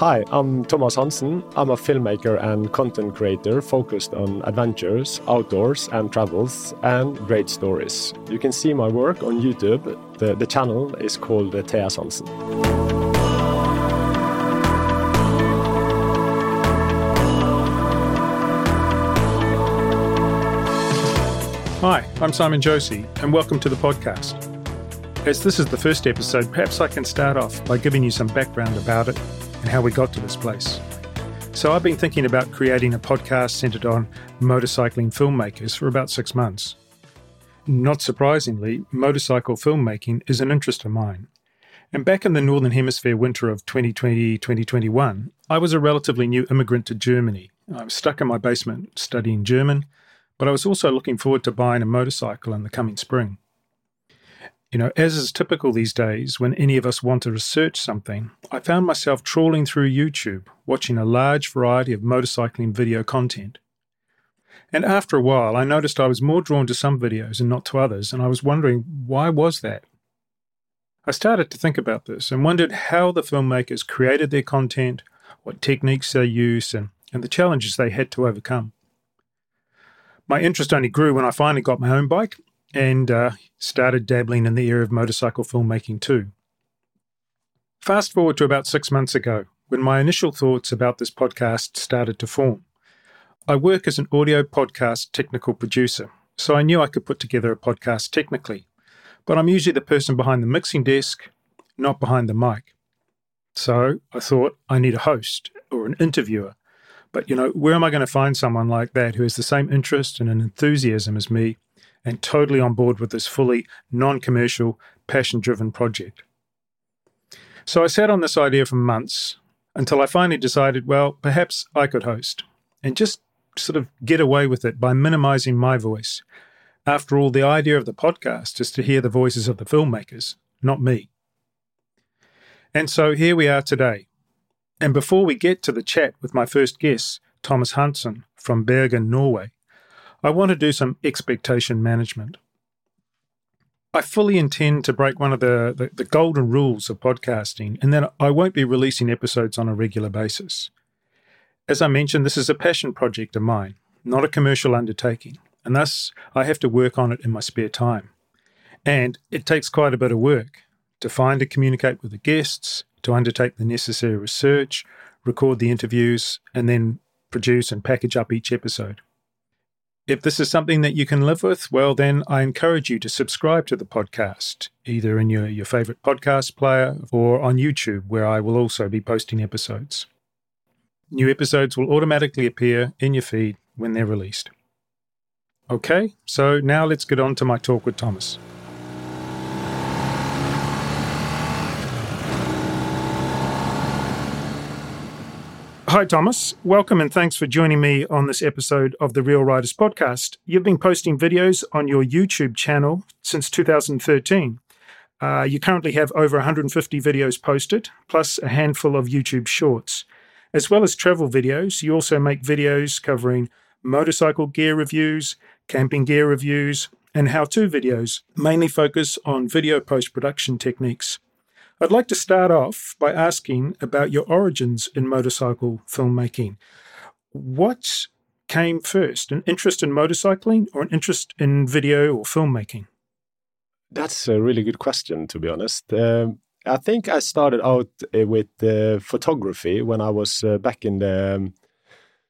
Hi, I'm Thomas Hansen. I'm a filmmaker and content creator focused on adventures, outdoors, and travels, and great stories. You can see my work on YouTube. The, the channel is called TS Hansen. Hi, I'm Simon Josie, and welcome to the podcast. As this is the first episode, perhaps I can start off by giving you some background about it and how we got to this place. So, I've been thinking about creating a podcast centered on motorcycling filmmakers for about six months. Not surprisingly, motorcycle filmmaking is an interest of mine. And back in the Northern Hemisphere winter of 2020 2021, I was a relatively new immigrant to Germany. I was stuck in my basement studying German, but I was also looking forward to buying a motorcycle in the coming spring. You know, as is typical these days, when any of us want to research something, I found myself trawling through YouTube, watching a large variety of motorcycling video content. And after a while, I noticed I was more drawn to some videos and not to others, and I was wondering why was that? I started to think about this and wondered how the filmmakers created their content, what techniques they used, and, and the challenges they had to overcome. My interest only grew when I finally got my own bike and uh, started dabbling in the area of motorcycle filmmaking too. Fast forward to about six months ago, when my initial thoughts about this podcast started to form. I work as an audio podcast technical producer, so I knew I could put together a podcast technically, but I'm usually the person behind the mixing desk, not behind the mic. So I thought I need a host or an interviewer. But you know, where am I going to find someone like that who has the same interest and an enthusiasm as me and totally on board with this fully non commercial, passion driven project. So I sat on this idea for months until I finally decided, well, perhaps I could host and just sort of get away with it by minimizing my voice. After all, the idea of the podcast is to hear the voices of the filmmakers, not me. And so here we are today. And before we get to the chat with my first guest, Thomas Hansen from Bergen, Norway, I want to do some expectation management. I fully intend to break one of the, the, the, golden rules of podcasting, and that I won't be releasing episodes on a regular basis. As I mentioned, this is a passion project of mine, not a commercial undertaking, and thus I have to work on it in my spare time. And it takes quite a bit of work to find and communicate with the guests, to undertake the necessary research, record the interviews, and then produce and package up each episode. If this is something that you can live with, well, then I encourage you to subscribe to the podcast, either in your, your favorite podcast player or on YouTube, where I will also be posting episodes. New episodes will automatically appear in your feed when they're released. Okay, so now let's get on to my talk with Thomas. Hi, Thomas. Welcome and thanks for joining me on this episode of the Reel Riders podcast. You've been posting videos on your YouTube channel since 2013. Uh, you currently have over 150 videos posted, plus a handful of YouTube shorts. As well as travel videos, you also make videos covering motorcycle gear reviews, camping gear reviews, and how to videos, mainly focus on video post production techniques. I'd like to start off by asking about your origins in motorcycle filmmaking. What came first, an interest in motorcycling or an interest in video or filmmaking? That's a really good question, to be honest. Um, I think I started out uh, with uh, photography when I was uh, back in the um,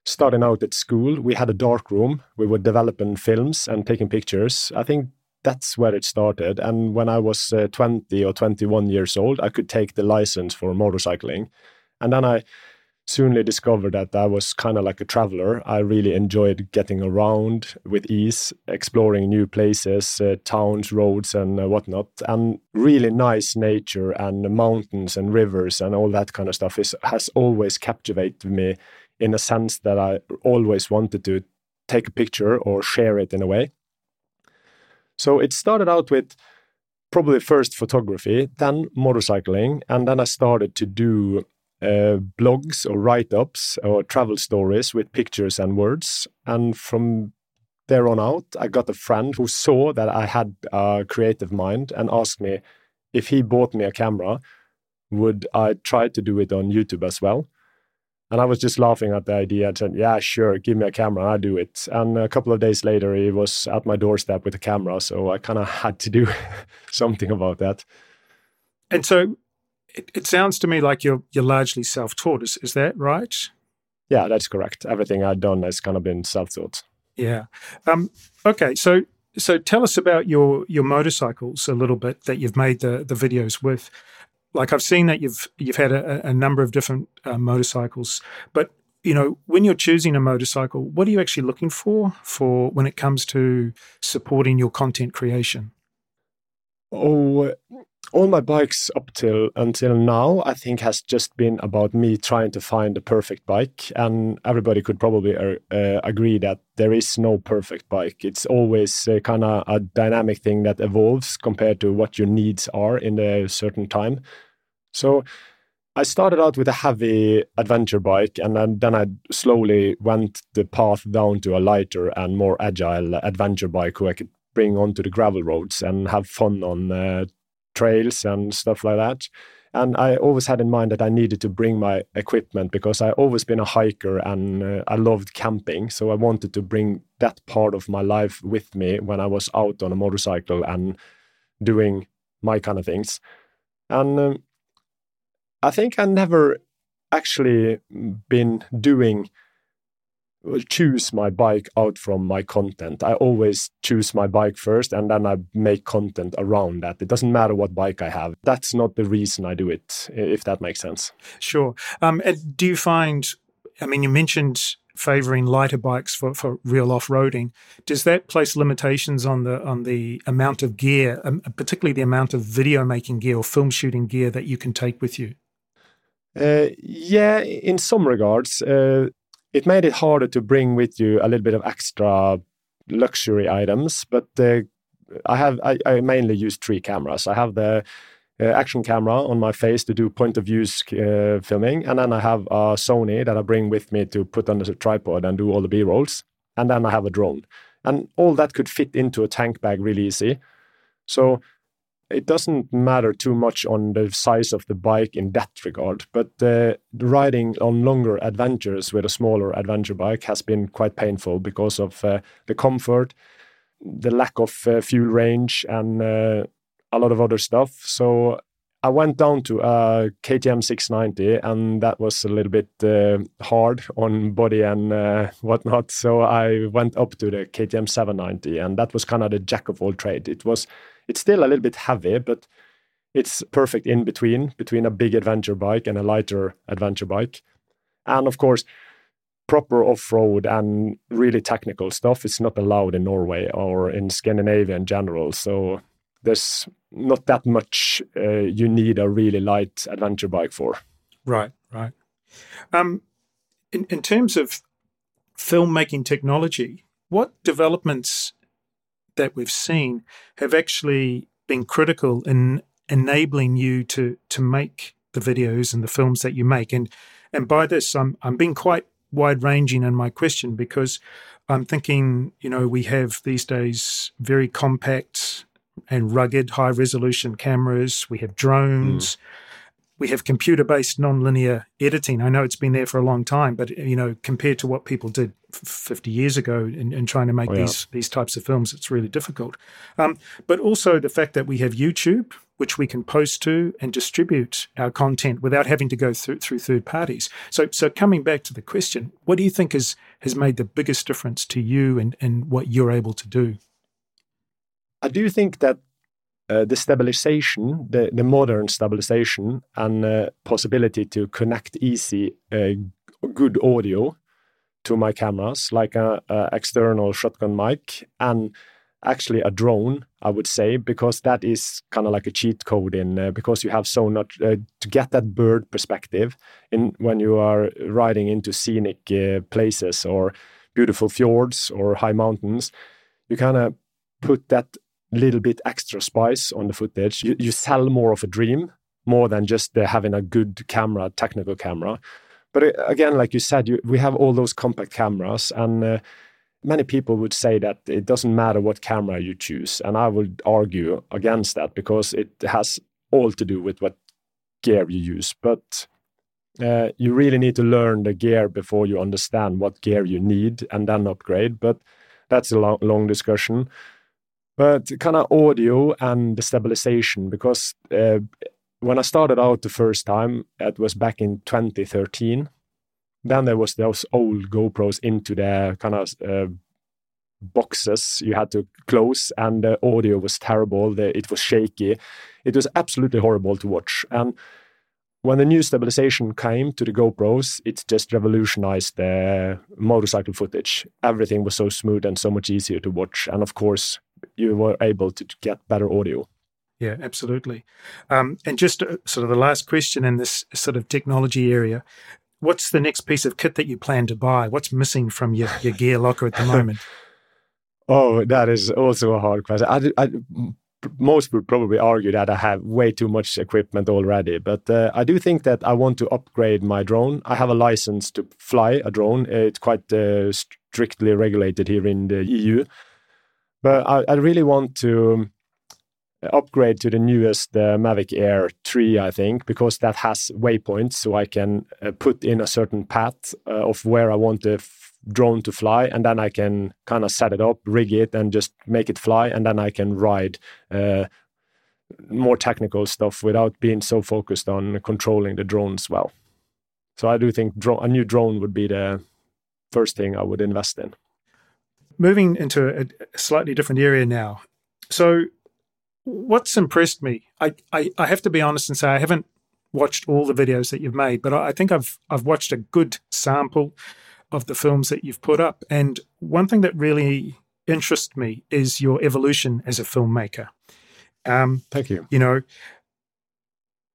starting out at school. We had a dark room. We were developing films and taking pictures. I think that's where it started. And when I was uh, 20 or 21 years old, I could take the license for motorcycling. And then I soonly discovered that I was kind of like a traveler. I really enjoyed getting around with ease, exploring new places, uh, towns, roads, and uh, whatnot. And really nice nature and mountains and rivers and all that kind of stuff is, has always captivated me in a sense that I always wanted to take a picture or share it in a way. So it started out with probably first photography, then motorcycling, and then I started to do uh, blogs or write ups or travel stories with pictures and words. And from there on out, I got a friend who saw that I had a creative mind and asked me if he bought me a camera, would I try to do it on YouTube as well? And I was just laughing at the idea and said, Yeah, sure, give me a camera, I'll do it. And a couple of days later, he was at my doorstep with a camera. So I kind of had to do something about that. And so it, it, sounds to me like you're you're largely self taught. Is, is that right? Yeah, that's correct. Everything I've done has kind of been self taught. Yeah. Um, okay. So so tell us about your your motorcycles a little bit that you've made the the videos with like I've seen that you've you've had a, a number of different uh, motorcycles, but you know when you're choosing a motorcycle, what are you actually looking for for when it comes to supporting your content creation? Oh, all my bikes up till until now, I think, has just been about me trying to find the perfect bike, and everybody could probably uh, uh, agree that there is no perfect bike. It's always uh, kind of a dynamic thing that evolves compared to what your needs are in a certain time. So I started out with a heavy adventure bike, and then, then I slowly went the path down to a lighter and more agile adventure bike who I could bring onto the gravel roads and have fun on uh, trails and stuff like that. And I always had in mind that I needed to bring my equipment because I always been a hiker and uh, I loved camping. So I wanted to bring that part of my life with me when I was out on a motorcycle and doing my kind of things. And um, I think I never actually been doing choose my bike out from my content. I always choose my bike first and then I make content around that. It doesn't matter what bike I have. That's not the reason I do it, if that makes sense. Sure. Um, do you find, I mean, you mentioned favoring lighter bikes for, for real off-roading does that place limitations on the on the amount of gear um, particularly the amount of video making gear or film shooting gear that you can take with you uh, yeah, in some regards, uh, it made it harder to bring with you a little bit of extra luxury items. But uh, I have I, I, mainly use three cameras. I have the uh, action camera on my face to do point of views uh, filming, and then I have a Sony that I bring with me to put on the tripod and do all the B rolls, and then I have a drone, and all that could fit into a tank bag really easy. So it doesn't matter too much on the size of the bike in that regard, but uh, riding on longer adventures with a smaller adventure bike has been quite painful because of uh, the comfort, the lack of uh, fuel range, and uh, a lot of other stuff. So I went down to a KTM 690, and that was a little bit uh, hard on body and uh, whatnot. So I went up to the KTM 790, and that was kind of the jack of all trade. It was it's still a little bit heavy, but it's perfect in between between a big adventure bike and a lighter adventure bike. And of course, proper off-road and really technical stuff is not allowed in Norway or in Scandinavia in general. So there's not that much uh, you need a really light adventure bike for. Right, right. Um, in, in terms of filmmaking technology, what developments that we've seen have actually been critical in enabling you to to make the videos and the films that you make. And and by this, I'm I'm being quite wide ranging in my question because I'm thinking, you know, we have these days very compact and rugged high resolution cameras. We have drones. Mm we have computer-based nonlinear editing. I know it's been there for a long time, but you know, compared to what people did 50 years ago in, in trying to make oh, yeah. these these types of films, it's really difficult. Um, but also the fact that we have YouTube, which we can post to and distribute our content without having to go through through third parties. So, so coming back to the question, what do you think has has made the biggest difference to you and and what you're able to do? I do think that uh, the stabilization, the, the modern stabilization, and uh, possibility to connect easy, uh, good audio to my cameras, like a, a, external shotgun mic and actually a drone, I would say, because that is kind of like a cheat code in uh, because you have so much uh, to get that bird perspective in when you are riding into scenic places or beautiful fjords or high mountains. You kind of put that little bit extra spice on the footage. You, you sell more of a dream more than just uh, having a good camera, technical camera. But uh, again, like you said, you, we have all those compact cameras, and uh, many people would say that it doesn't matter what camera you choose. And I would argue against that because it has all to do with what gear you use. But uh, you really need to learn the gear before you understand what gear you need and then upgrade. But that's a long, long discussion. But kind of audio and the stabilization, because uh, when I started out the first time, it was back in 2013. Then there was those old GoPros into the kind of uh, boxes you had to close, and the audio was terrible. The, it was shaky. It was absolutely horrible to watch. And when the new stabilization came to the GoPros, it just revolutionized the motorcycle footage. Everything was so smooth and so much easier to watch. And of course, you were able to get better audio. Yeah, absolutely. Um, and just uh, sort of the last question in this sort of technology area what's the next piece of kit that you plan to buy? What's missing from your, your gear locker at the moment? oh, that is also a hard question. I, I, most would probably argue that I have way too much equipment already, but uh, I do think that I want to upgrade my drone. I have a license to fly a drone. It's quite uh, strictly regulated here in the EU, but I, I really want to upgrade to the newest uh, Mavic Air 3, I think, because that has waypoints, so I can uh, put in a certain path uh, of where I want f- drone to fly, and then I can kind of set it up, rig it, and just make it fly, and then I can ride uh, more technical stuff without being so focused on controlling the drones well. So I do think dro- a new drone would be the first thing I would invest in. Moving into a, slightly different area now. So what's impressed me, I, I, I have to be honest and say I haven't watched all the videos that you've made, but I think I've I've watched a good sample of the films that you've put up. And one thing that really interests me is your evolution as a filmmaker. Um, Thank you. You know,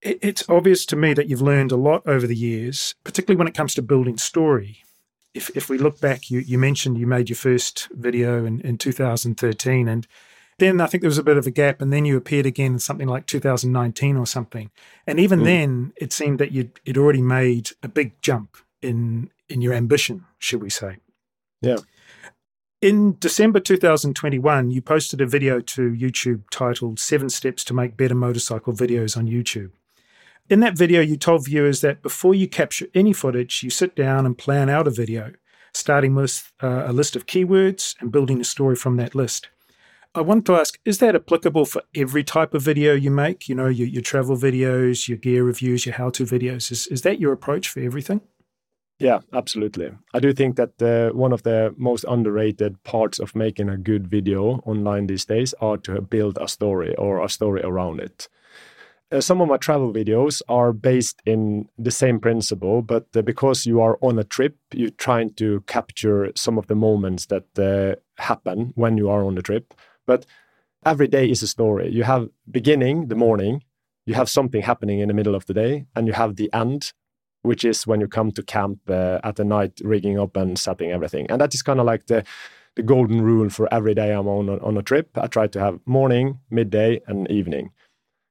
it, it's obvious to me that you've learned a lot over the years, particularly when it comes to building story. If if we look back, you you mentioned you made your first video in, in 2013, and then I think there was a bit of a gap, and then you appeared again in something like 2019 or something. And even mm. then, it seemed that you'd, you'd already made a big jump in in your ambition, should we say? Yeah. In December 2021, you posted a video to YouTube titled Seven Steps to Make Better Motorcycle Videos on YouTube. In that video, you told viewers that before you capture any footage, you sit down and plan out a video, starting with uh, a list of keywords and building a story from that list. I want to ask, is that applicable for every type of video you make? You know, your, your travel videos, your gear reviews, your how-to videos. Is, is that your approach for everything? Yeah, absolutely. I do think that uh, one of the most underrated parts of making a good video online these days are to build a story or a story around it. Uh, some of my travel videos are based in the same principle, but uh, because you are on a trip, you're trying to capture some of the moments that uh, happen when you are on the trip but every day is a story. You have beginning, the morning, you have something happening in the middle of the day, and you have the end, which is when you come to camp uh, at the night, rigging up and setting everything. And that is kind of like the the golden rule for every day I'm on on a trip. I try to have morning, midday, and evening.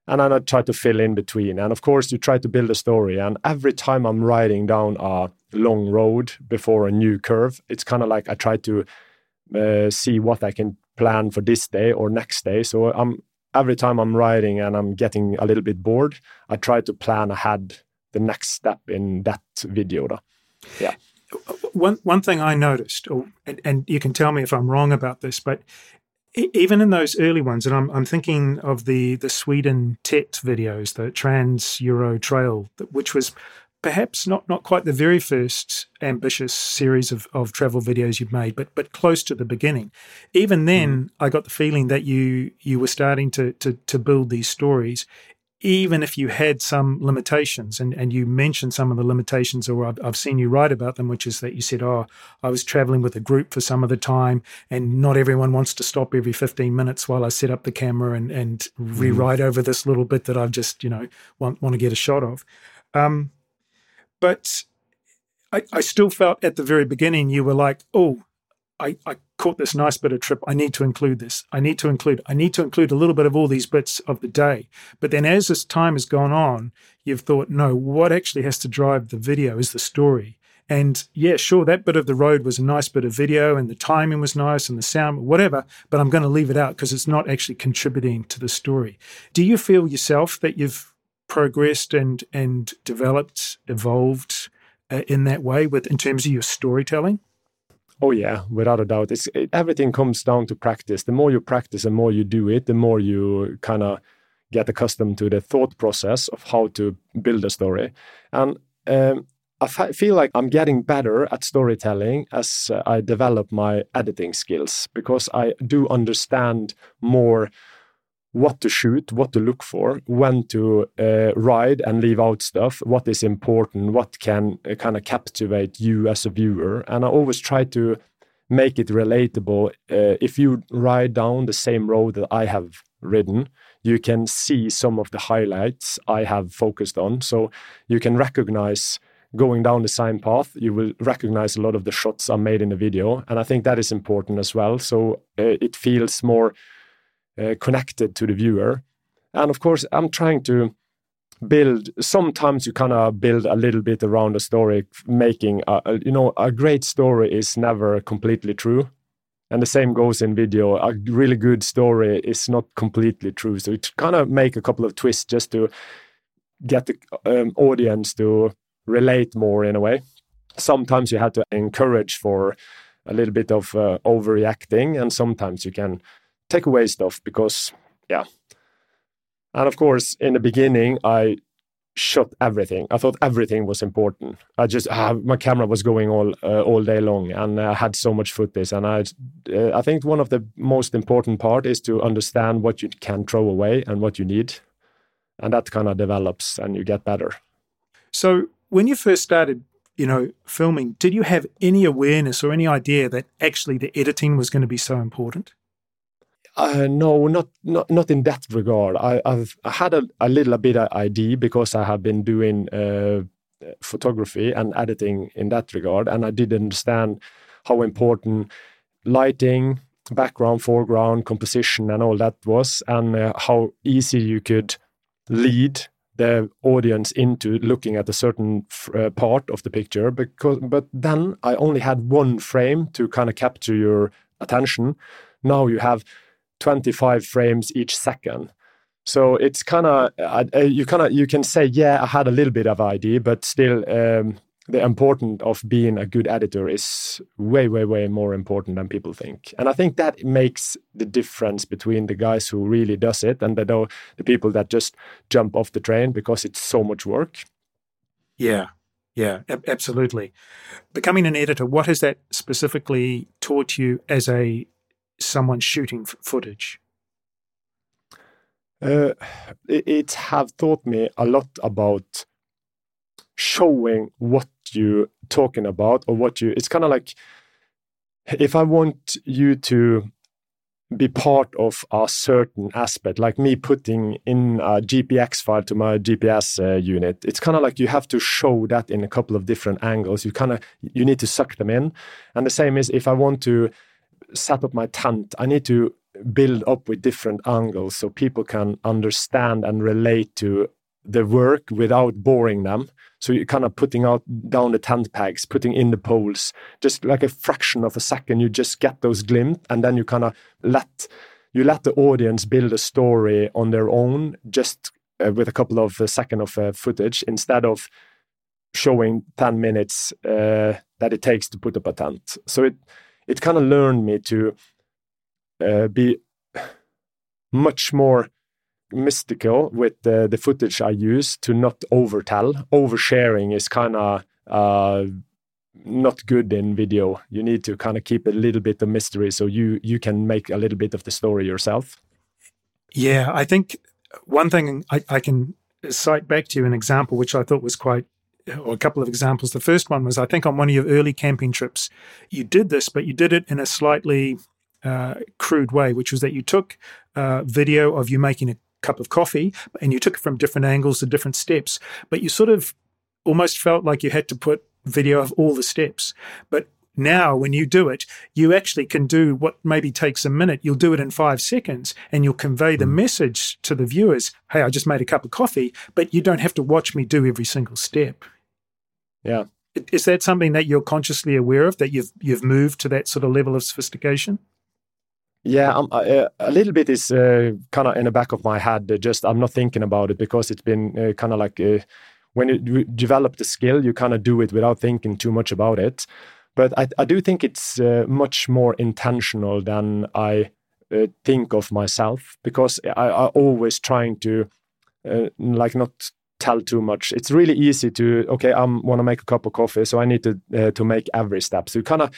And then I try to fill in between. And of course, you try to build a story. And every time I'm riding down a long road before a new curve, it's kind of like I try to uh, see what I can plan for this day or next day. So I'm every time I'm writing and I'm getting a little bit bored, I try to plan ahead the next step in that video. Though. Yeah. One one thing I noticed, or, and, and you can tell me if I'm wrong about this, but even in those early ones, and I'm, I'm thinking of the the Sweden TET videos, the Trans Euro Trail, which was perhaps not not quite the very first ambitious series of, of travel videos you've made, but but close to the beginning. Even then, mm. I got the feeling that you you were starting to to to build these stories, even if you had some limitations. And and you mentioned some of the limitations, or I've, I've seen you write about them, which is that you said, "Oh, I was traveling with a group for some of the time, and not everyone wants to stop every fifteen minutes while I set up the camera and and mm. rewrite over this little bit that I've just you know want want to get a shot of." Um, but I, I still felt at the very beginning you were like, oh, I, I caught this nice bit of trip. I need to include this. I need to include. I need to include a little bit of all these bits of the day. But then, as this time has gone on, you've thought, no, what actually has to drive the video is the story. And yeah, sure, that bit of the road was a nice bit of video, and the timing was nice, and the sound, whatever. But I'm going to leave it out because it's not actually contributing to the story. Do you feel yourself that you've progressed and and developed, evolved uh, in that way with in terms of your storytelling? Oh yeah, without a doubt. It's it, everything comes down to practice. The more you practice, the more you do it, the more you kind of get accustomed to the thought process of how to build a story. And um, I feel like I'm getting better at storytelling as uh, I develop my editing skills because I do understand more what to shoot, what to look for, when to uh, ride and leave out stuff, what is important, what can uh, kind of captivate you as a viewer. And I always try to make it relatable. Uh, if you ride down the same road that I have ridden, you can see some of the highlights I have focused on. So you can recognize going down the same path, you will recognize a lot of the shots are made in the video. And I think that is important as well. So uh, it feels more uh, connected to the viewer. And of course, I'm trying to build. Sometimes you kind of build a little bit around a story, making a, a, you know a great story is never completely true. And the same goes in video. A really good story is not completely true. So it kind of make a couple of twists just to get the um, audience to relate more in a way. Sometimes you have to encourage for a little bit of uh, overreacting, and sometimes you can take away stuff because yeah. And of course in the beginning i shot everything. I thought everything was important. I just uh, my camera was going all uh, all day long and i had so much footage and i uh, i think one of the most important part is to understand what you can throw away and what you need. And that kind of develops and you get better. So when you first started you know filming did you have any awareness or any idea that actually the editing was going to be so important uh, no, not not not in that regard. I, have had a, a little bit of idea because I have been doing uh, photography and editing in that regard, and I did understand how important lighting, background, foreground, composition, and all that was, and uh, how easy you could lead the audience into looking at a certain uh, part of the picture. Because, but then I only had one frame to kind of capture your attention. Now you have 25 frames each second. So it's kind of you kind of you can say yeah I had a little bit of idea, but still um, the important of being a good editor is way way way more important than people think. And I think that makes the difference between the guys who really does it and the the people that just jump off the train because it's so much work. Yeah, yeah, ab- absolutely. Becoming an editor, what has that specifically taught you as a someone shooting footage? Uh, it, it have taught me a lot about showing what you're talking about or what you. It's kind of like if I want you to be part of a certain aspect, like me putting in a GPX file to my GPS uh, unit. It's kind of like you have to show that in a couple of different angles. You kind of you need to suck them in, and the same is if I want to set up my tent, I need to build up with different angles so people can understand and relate to the work without boring them. So you're kind of putting out down the tent pegs, putting in the poles, just like a fraction of a second, you just get those glimpse, and then you kind of let you let the audience build a story on their own, just uh, with a couple of uh, second of uh, footage instead of showing 10 minutes uh, that it takes to put up a tent. So it it kind of learned me to uh, be much more mystical with the, the footage I use to not overtell. Oversharing is kind of uh, not good in video. You need to kind of keep a little bit of mystery so you you can make a little bit of the story yourself. Yeah, I think one thing I, I can cite back to you an example which I thought was quite or a couple of examples. The first one was, I think, on one of your early camping trips, you did this, but you did it in a slightly uh, crude way, which was that you took uh, video of you making a cup of coffee and you took it from different angles and different steps, but you sort of almost felt like you had to put video of all the steps. But now, when you do it, you actually can do what maybe takes a minute. You'll do it in five seconds and you'll convey the hmm. message to the viewers Hey, I just made a cup of coffee, but you don't have to watch me do every single step. Yeah. Is that something that you're consciously aware of that you've you've moved to that sort of level of sophistication? Yeah, uh, a little bit is uh, kind of in the back of my head. Uh, just I'm not thinking about it because it's been uh, kind of like uh, when you develop the skill, you kind of do it without thinking too much about it. But I, I do think it's much more intentional than I think of myself because I, I always trying to like not tell too much. It's really easy to okay, I want to make a cup of coffee, so I need to to make every step. So kind of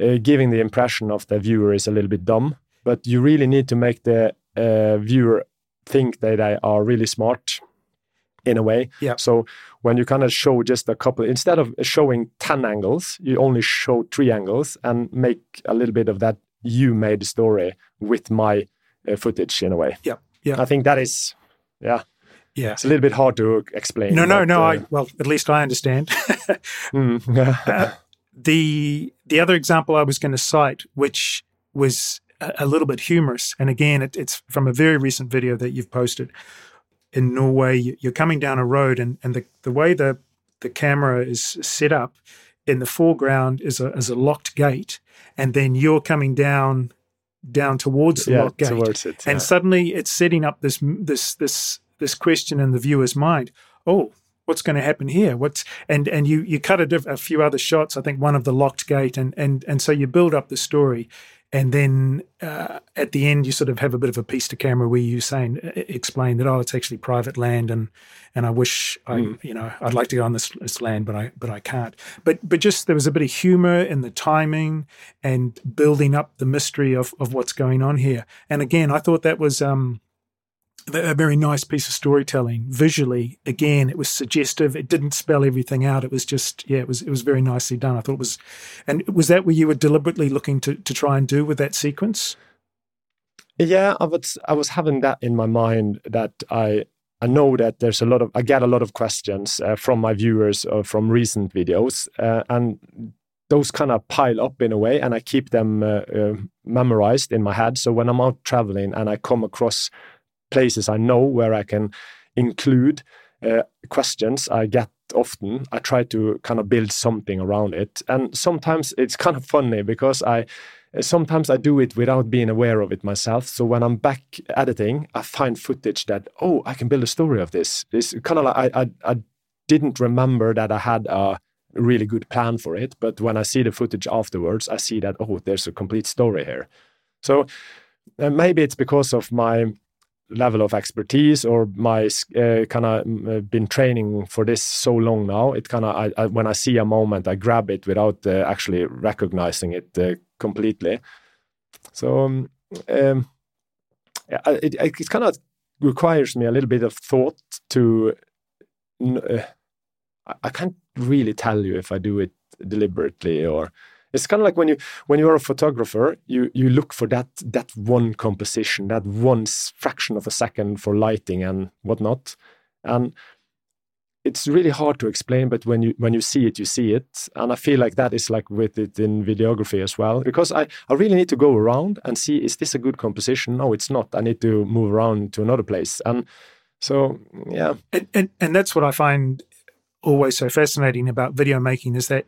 uh, giving the impression of the viewer is a little bit dumb, but you really need to make the uh, viewer think that they are really smart in a way. Yeah. So when you kind of show just a couple, instead of showing 10 angles, you only show three angles and make a little bit of that you made story with my uh, footage in a way. Yeah. Yeah. I think that is, yeah. Yeah. It's a little bit hard to explain. No, no, but, no. Uh, I, well, at least I understand. mm. uh, the the other example I was going to cite, which was a, a little bit humorous, and again, it, it's from a very recent video that you've posted in Norway. You're coming down a road, and and the the way the the camera is set up in the foreground is a is a locked gate, and then you're coming down down towards the yeah, locked gate, towards it, yeah. and suddenly it's setting up this this this this question in the viewer's mind. Oh, what's going to happen here? What's and and you you cut a, diff, a few other shots. I think one of the locked gate, and and and so you build up the story, and then uh, at the end you sort of have a bit of a piece to camera where you saying explain that oh it's actually private land and and I wish I mm. you know I'd like to go on this, this land but I but I can't. But but just there was a bit of humor in the timing and building up the mystery of of what's going on here. And again, I thought that was um a very nice piece of storytelling. Visually again it was suggestive. It didn't spell everything out. It was just yeah it was it was very nicely done. I thought it was and was that what you were deliberately looking to to try and do with that sequence? Yeah i was i was having that in my mind that i i know that there's a lot of i get a lot of questions uh, from my viewers uh, from recent videos uh, and those kind of pile up in a way and i keep them uh, uh, memorized in my head. So when i'm out traveling and i come across places I know where I can include uh, questions I get often. I try to kind of build something around it, and sometimes it's kind of funny because I sometimes I do it without being aware of it myself. So when I'm back editing, I find footage that oh, I can build a story of this. It's kind of like I, I, I didn't remember that I had a really good plan for it, but when I see the footage afterwards, I see that oh, there's a complete story here. So uh, maybe it's because of my level of expertise or my uh, kind of uh, been training for this so long now it kind of when i see a moment i grab it without uh, actually recognizing it uh, completely. So um, um, it, it kind of requires me a little bit of thought to uh, i can't really tell you if i do it deliberately or it's kind of like when you when you are a photographer, you you look for that that one composition, that one fraction of a second for lighting and whatnot, and it's really hard to explain. But when you when you see it, you see it, and I feel like that is like with it in videography as well, because I I really need to go around and see is this a good composition? No, it's not. I need to move around to another place, and so yeah, and and, and that's what I find always so fascinating about video making is that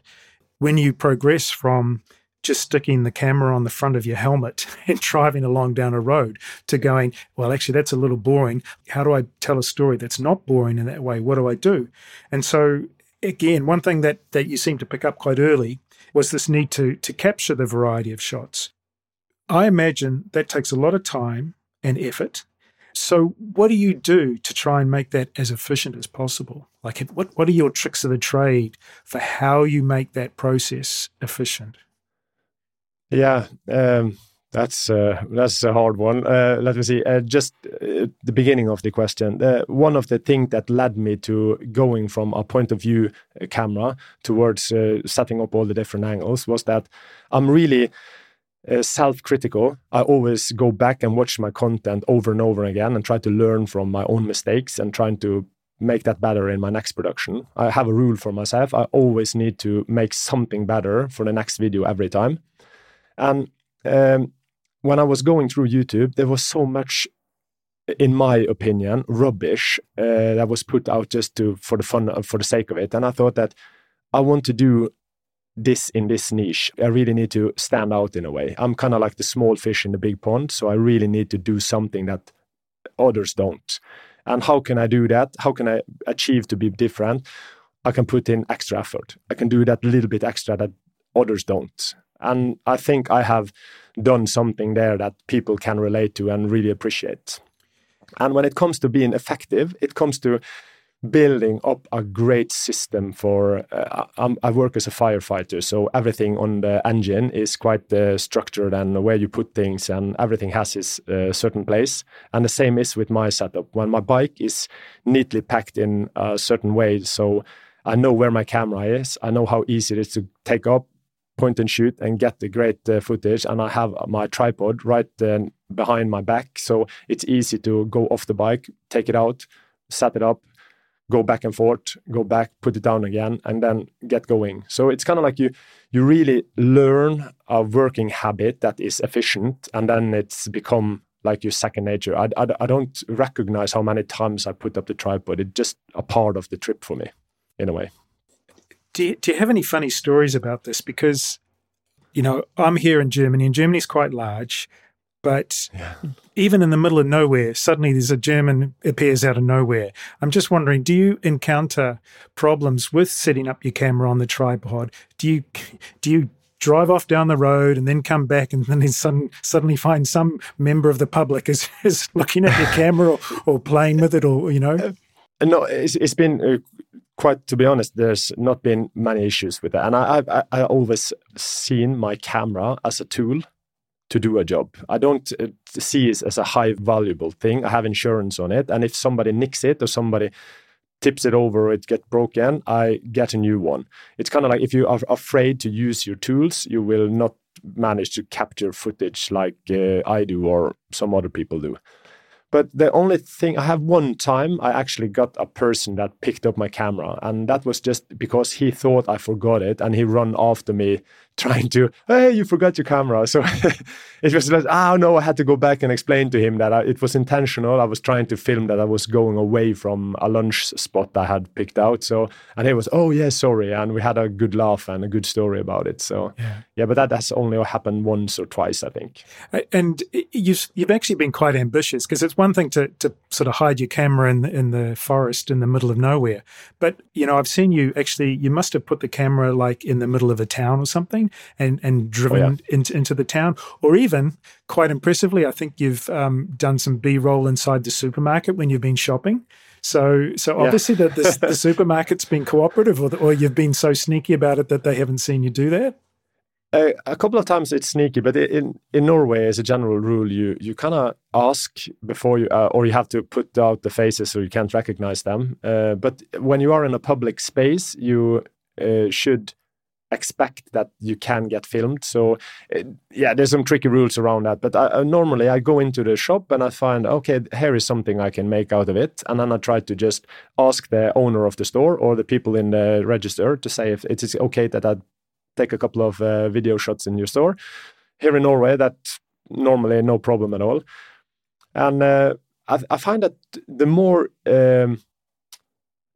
when you progress from just sticking the camera on the front of your helmet and driving along down a road to going, well, actually, that's a little boring. How do I tell a story that's not boring in that way? What do I do? And so, again, one thing that, that you seem to pick up quite early was this need to, to capture the variety of shots. I imagine that takes a lot of time and effort so, what do you do to try and make that as efficient as possible? Like, what, what are your tricks of the trade for how you make that process efficient? Yeah, um, that's uh, that's a hard one. Uh, let me see. Uh, just uh, the beginning of the question. Uh, one of the things that led me to going from a point of view uh, camera towards setting up all the different angles was that I'm really uh, self-critical. I always go back and watch my content over and over again and try to learn from my own mistakes and trying to make that better in my next production. I have a rule for myself. I always need to make something better for the next video every time. And um, when I was going through YouTube, there was so much, in my opinion, rubbish uh, that was put out just to for the fun, for the sake of it. And I thought that I want to do this in this niche. I really need to stand out in a way. I'm kind of like the small fish in the big pond, so I really need to do something that others don't. And how can I do that? How can I achieve to be different? I can put in extra effort. I can do that little bit extra that others don't. And I think I have done something there that people can relate to and really appreciate. And when it comes to being effective, it comes to building up a great system for. Uh, i work as a firefighter, so everything on the engine is quite uh, structured and where you put things, and everything has its uh, certain place. And the same is with my setup. When my bike is neatly packed in a certain way, so I know where my camera is, I know how easy it is to take up, point and shoot, and get the great uh, footage. And I have my tripod right behind my back, so it's easy to go off the bike, take it out, set it up go back and forth, go back, put it down again, and then get going. So it's kind of like you you really learn a working habit that is efficient, and then it's become like your second nature. I, I, I don't recognize how many times I put up the tripod. It's just a part of the trip for me, in a way. Do you, do you have any funny stories about this? Because, you know, I'm here in Germany, and Germany's quite large. But yeah. even in the middle of nowhere, suddenly there's a German appears out of nowhere. I'm just wondering, do you encounter problems with setting up your camera on the tripod? Do you do you drive off down the road and then come back and then sudden, suddenly find some member of the public is, is looking at your camera or, or playing with it or you know? Uh, no, it's, it's been uh, quite to be honest. There's not been many issues with that, and I I, I always seen my camera as a tool to do a job. I don't uh, see it as a high valuable thing. I have insurance on it, and if somebody nicks it or somebody tips it over or it gets broken, I get a new one. It's kind of like if you are afraid to use your tools, you will not manage to capture footage like uh, I do or some other people do. But the only thing I have one time I actually got a person that picked up my camera, and that was just because he thought I forgot it, and he run after me trying to, hey, you forgot your camera. So it was like, oh ah, no, I had to go back and explain to him that I, it was intentional. I was trying to film that I was going away from a lunch spot I had picked out. So, and he was, oh yeah, sorry. And we had a good laugh and a good story about it. So, yeah, yeah but that has only happened once or twice, I think. And you've, you've actually been quite ambitious because it's one thing to, to sort of hide your camera in the, in the forest in the middle of nowhere. But, you know, I've seen you actually, you must have put the camera like in the middle of a town or something and and driven oh, yeah. into, into the town, or even quite impressively, I think you've um, done some B roll inside the supermarket when you've been shopping. So, so obviously yeah. the, the, the, supermarket's been cooperative, or, the, or you've been so sneaky about it that they haven't seen you do that. Uh, a couple of times it's sneaky, but in in Norway, as a general rule, you you kind of ask before you, uh, or you have to put out the faces so you can't recognize them. Uh, but when you are in a public space, you uh, should expect that you can get filmed. So uh, yeah, there's some tricky rules around that. But I, normally I go into the shop and I find okay, here is something I can make out of it, and then I try to just ask the owner of the store or the people in the register to say if it is okay that I take a couple of uh, video shots in your store. Here in Norway, that normally no problem at all. And uh, I, I, find that the more um,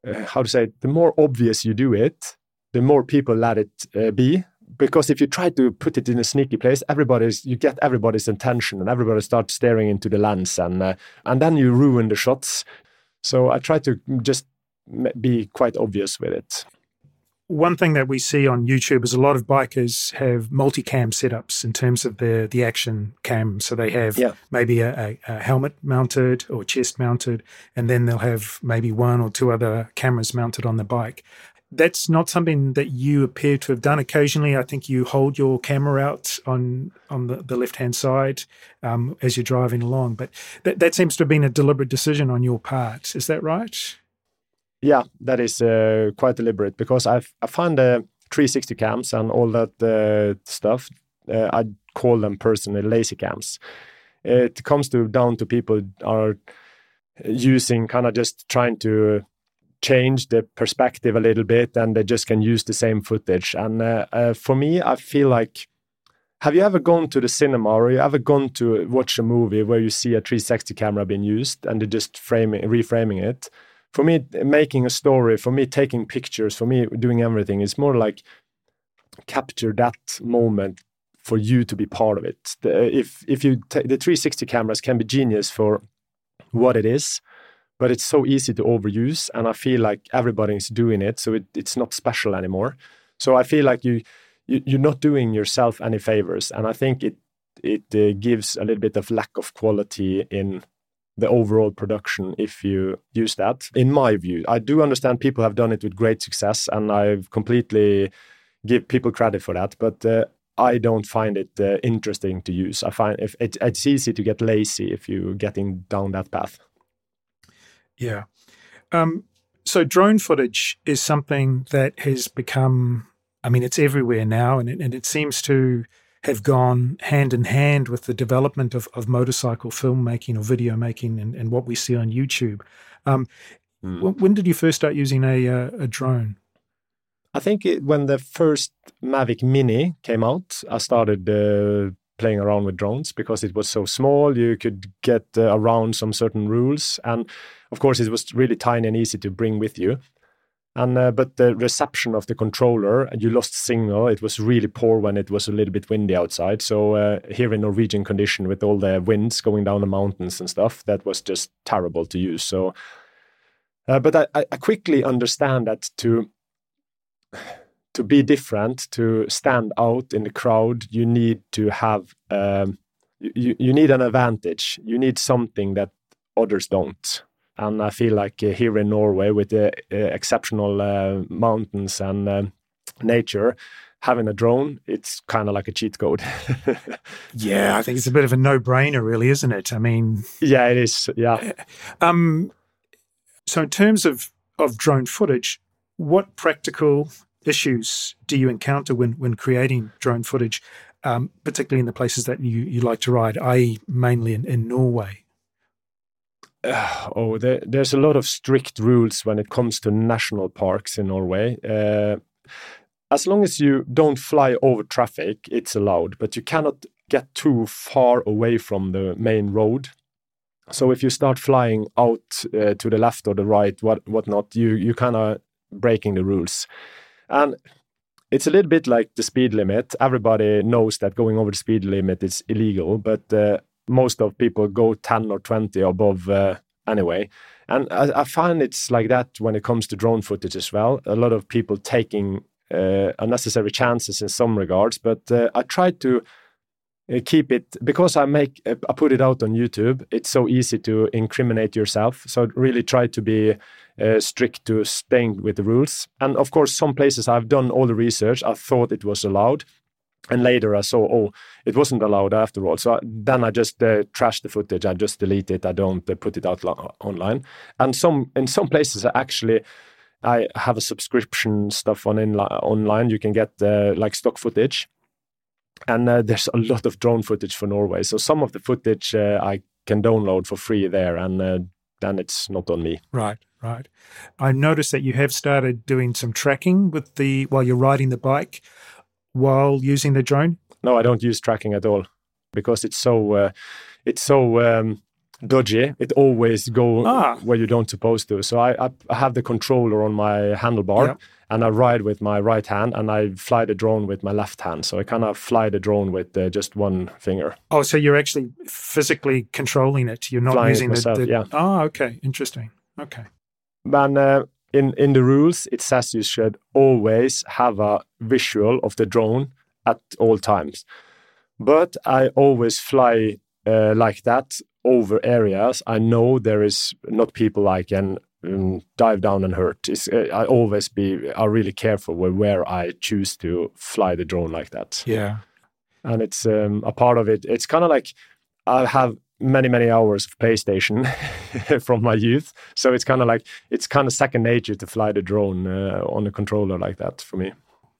uh, how to say, the more obvious you do it, the more people let it uh, be because if you try to put it in a sneaky place everybody's you get everybody's attention and everybody starts staring into the lens and uh, and then you ruin the shots so i try to just be quite obvious with it one thing that we see on YouTube is a lot of bikers have multicam setups in terms of the the action cam. So they have yeah. maybe a, a, a, helmet mounted or chest mounted, and then they'll have maybe one or two other cameras mounted on the bike that's not something that you appear to have done. Occasionally, I think you hold your camera out on on the, the left hand side um, as you're driving along, but that, that seems to have been a deliberate decision on your part. Is that right? Yeah, that is uh, quite deliberate because I've I found the 360 cams and all that uh, stuff. Uh, I call them personally lazy cams. It comes to down to people are using kind of just trying to change the perspective a little bit and they just can use the same footage. And uh, uh, for me, I feel like have you ever gone to the cinema or you ever gone to watch a movie where you see a 360 camera being used and they just framing, reframing it? For me, making a story, for me, taking pictures, for me, doing everything is more like capture that moment for you to be part of it. The, if if you the 360 cameras can be genius for what it is, but it's so easy to overuse, and I feel like everybody's doing it, so it, it's not special anymore. So I feel like you, you you're not doing yourself any favors, and I think it it uh, gives a little bit of lack of quality in the overall production if you use that. In my view, I do understand people have done it with great success, and I've completely give people credit for that. But uh, I don't find it uh, interesting to use. I find if it, it's easy to get lazy if you're getting down that path. Yeah. Um, so drone footage is something that has become. I mean, it's everywhere now, and it, and it seems to have gone hand in hand with the development of, of motorcycle filmmaking or video making and, and what we see on YouTube. Um, mm. when, when, did you first start using a, uh, a drone? I think it, when the first Mavic Mini came out, I started uh, playing around with drones because it was so small. You could get uh, around some certain rules, and of course, it was really tiny and easy to bring with you. And uh, but the reception of the controller, you lost signal. It was really poor when it was a little bit windy outside. So uh, here in Norwegian condition, with all the winds going down the mountains and stuff, that was just terrible to use. So, uh, but I, I quickly understand that to to be different, to stand out in the crowd, you need to have um, you, you need an advantage. You need something that others don't. And I feel like uh, here in Norway, with the uh, exceptional uh, mountains and um, nature, having a drone, it's kind of like a cheat code. yeah, I think it's a bit of a no-brainer, really, isn't it? I mean, yeah, it is. Yeah. Um, so, in terms of of drone footage, what practical issues do you encounter when when creating drone footage, um, particularly in the places that you you like to ride, i.e., mainly in, in Norway? uh, oh, there, there's a lot of strict rules when it comes to national parks in Norway. Uh, as long as you don't fly over traffic, it's allowed, but you cannot get too far away from the main road. So if you start flying out uh, to the left or the right, what whatnot, you you kind of breaking the rules, and it's a little bit like the speed limit. Everybody knows that going over the speed limit is illegal, but uh, most of people go 10 or 20 above uh, anyway. And I, I, find it's like that when it comes to drone footage as well. A lot of people taking uh, unnecessary chances in some regards, but uh, I try to uh, keep it because I make uh, I put it out on YouTube. It's so easy to incriminate yourself. So really try to be uh, strict to staying with the rules. And of course, some places I've done all the research. I thought it was allowed, and later I saw, oh, it wasn't allowed after all. So I, then I just uh, trash the footage. I just delete it. I don't uh, put it out online. And some in some places, I actually, I have a subscription stuff on in, online. You can get uh, like stock footage, and uh, there's a lot of drone footage for Norway. So some of the footage uh, I can download for free there, and uh, then it's not on me. Right. Right. I noticed that you have started doing some tracking with the while you're riding the bike while using the drone? No, I don't use tracking at all because it's so uh, it's so um, dodgy. It always go ah. where you don't supposed to. So I, I, I have the controller on my handlebar. And I ride with my right hand, and I fly the drone with my left hand. So I kind of fly the drone with uh, just one finger. Oh, so you're actually physically controlling it. You're not Flying using myself, the, the. Yeah. Oh, okay, interesting. Okay. And uh, in in the rules it says you should always have a visual of the drone at all times but i always fly uh, like that over areas i know there is not people i can um, dive down and hurt it's, uh, i always be are really careful where, where i choose to fly the drone like that yeah and it's um, a part of it it's kind of like i have many many hours of PlayStation from my youth. So it's kind of like it's kind of second nature to fly the drone uh, on a controller like that for me.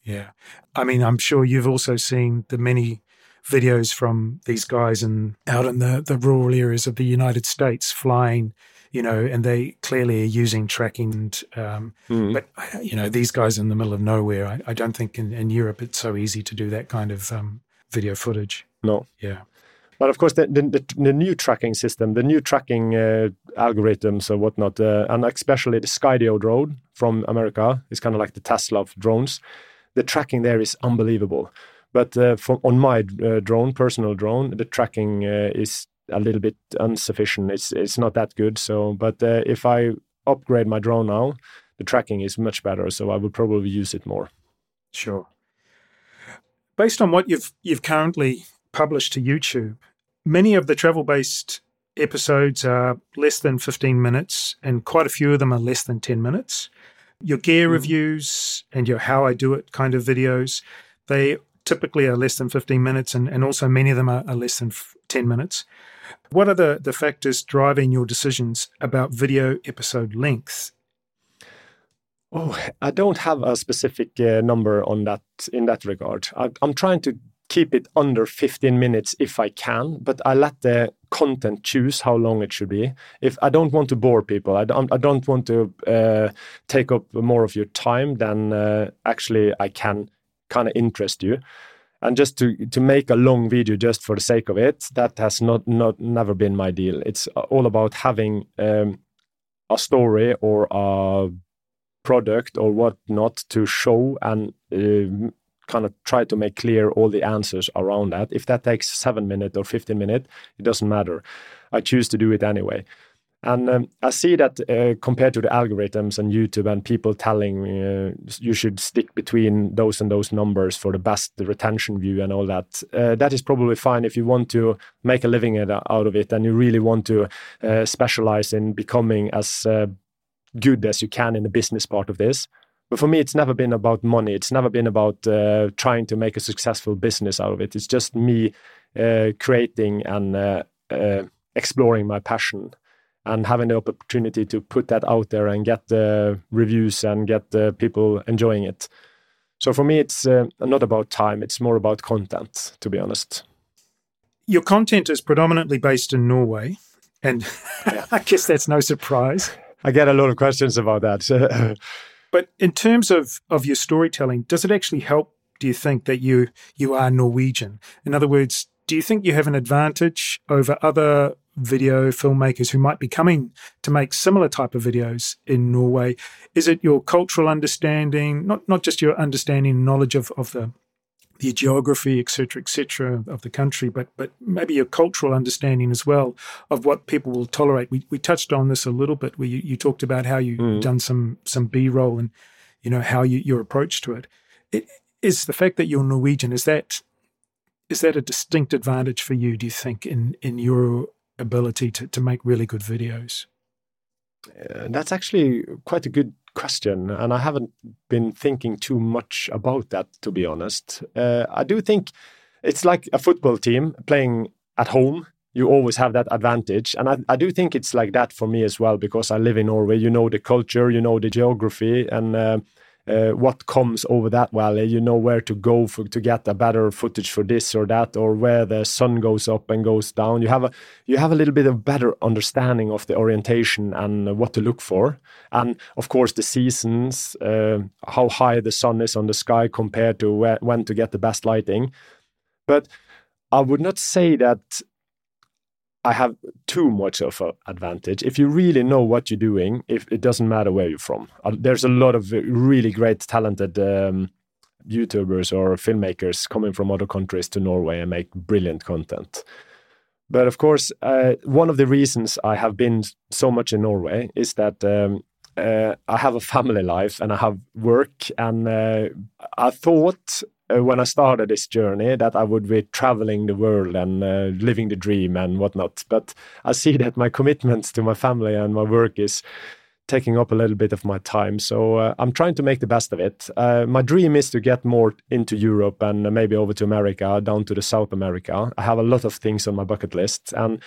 Yeah, I mean, I'm sure you've also seen the many videos from these guys and out in the the rural areas of the United States flying. You know, and they clearly are using tracking. And, um, mm. But you know, these guys in the middle of nowhere. I, I don't think in, in, Europe it's so easy to do that kind of um, video footage. No. Yeah. But of course, the, the, the new tracking system, the new tracking uh, algorithms or whatnot, uh, and especially the Skydio drone from America is kind of like the Tesla of drones. the tracking there is unbelievable. But uh, for, on my uh, drone, personal drone, the tracking uh, is a little bit insufficient. It's it's not that good. So, but uh, if I upgrade my drone now, the tracking is much better. So I would probably use it more. Sure. Based on what you've you've currently published to YouTube, many of the travel based episodes are less than 15 minutes, and quite a few of them are less than 10 minutes. Your gear mm. reviews and your how I do it kind of videos, they typically are less than 15 minutes, and, and also many of them are, are less than 10 minutes. What are the, the factors driving your decisions about video episode length? Oh, I don't have a specific uh, number on that in that regard. I, I'm trying to keep it under 15 minutes if I can, but I let the content choose how long it should be. If I don't want to bore people, I don't, I don't want to uh, take up more of your time than uh, actually I can kind of interest you. And just to to make a long video just for the sake of it, that has not not never been my deal. It's all about having um, a story or a product or whatnot to show and uh, kind of try to make clear all the answers around that. If that takes seven minutes or 15 minutes, it doesn't matter. I choose to do it anyway. And um, I see that uh, compared to the algorithms and YouTube and people telling uh, you should stick between those and those numbers for the best retention view and all that, uh, that is probably fine if you want to make a living out of it and you really want to uh, specialize in becoming as uh, good as you can in the business part of this. But for me, it's never been about money. It's never been about uh, trying to make a successful business out of it. It's just me creating and exploring my passion and having the opportunity to put that out there and get the reviews and get the people enjoying it. So for me, it's uh, not about time. It's more about content, to be honest. Your content is predominantly based in Norway. And I guess that's no surprise. I get a lot of questions about that. But in terms of, of your storytelling, does it actually help, do you think, that you you are Norwegian? In other words, do you think you have an advantage over other video filmmakers who might be coming to make similar type of videos in Norway? Is it your cultural understanding, not not just your understanding and knowledge of, of the the geography, etc., etc., of the country, but but maybe your cultural understanding as well of what people will tolerate. We we touched on this a little bit, where you, you talked about how you mm. done some some B roll and you know how you, your approach to it. it. Is the fact that you're Norwegian is that is that a distinct advantage for you? Do you think in in your ability to to make really good videos? Uh, that's actually quite a good question, and I haven't been thinking too much about that, to be honest. Uh, I do think it's like a football team playing at home. You always have that advantage. And I, I do think it's like that for me as well, because I live in Norway. You know the culture, you know the geography, and uh, uh, what comes over that valley. You know where to go for, to get a better footage for this or that, or where the sun goes up and goes down. You have a you have a little bit of better understanding of the orientation and what to look for, and of course the seasons, uh, how high the sun is on the sky compared to where, when to get the best lighting. But I would not say that I have too much of an advantage. If you really know what you're doing, if it doesn't matter where you're from, uh, there's a lot of really great, talented um, YouTubers or filmmakers coming from other countries to Norway and make brilliant content. But of course, uh, one of the reasons I have been so much in Norway is that um, uh, I have a family life and I have work, and uh, I thought uh, when I started this journey that I would be traveling the world and uh, living the dream and whatnot. But I see that my commitments to my family and my work is taking up a little bit of my time. So uh, I'm trying to make the best of it. Uh, my dream is to get more into Europe and maybe over to America, down to the South America. I have a lot of things on my bucket list and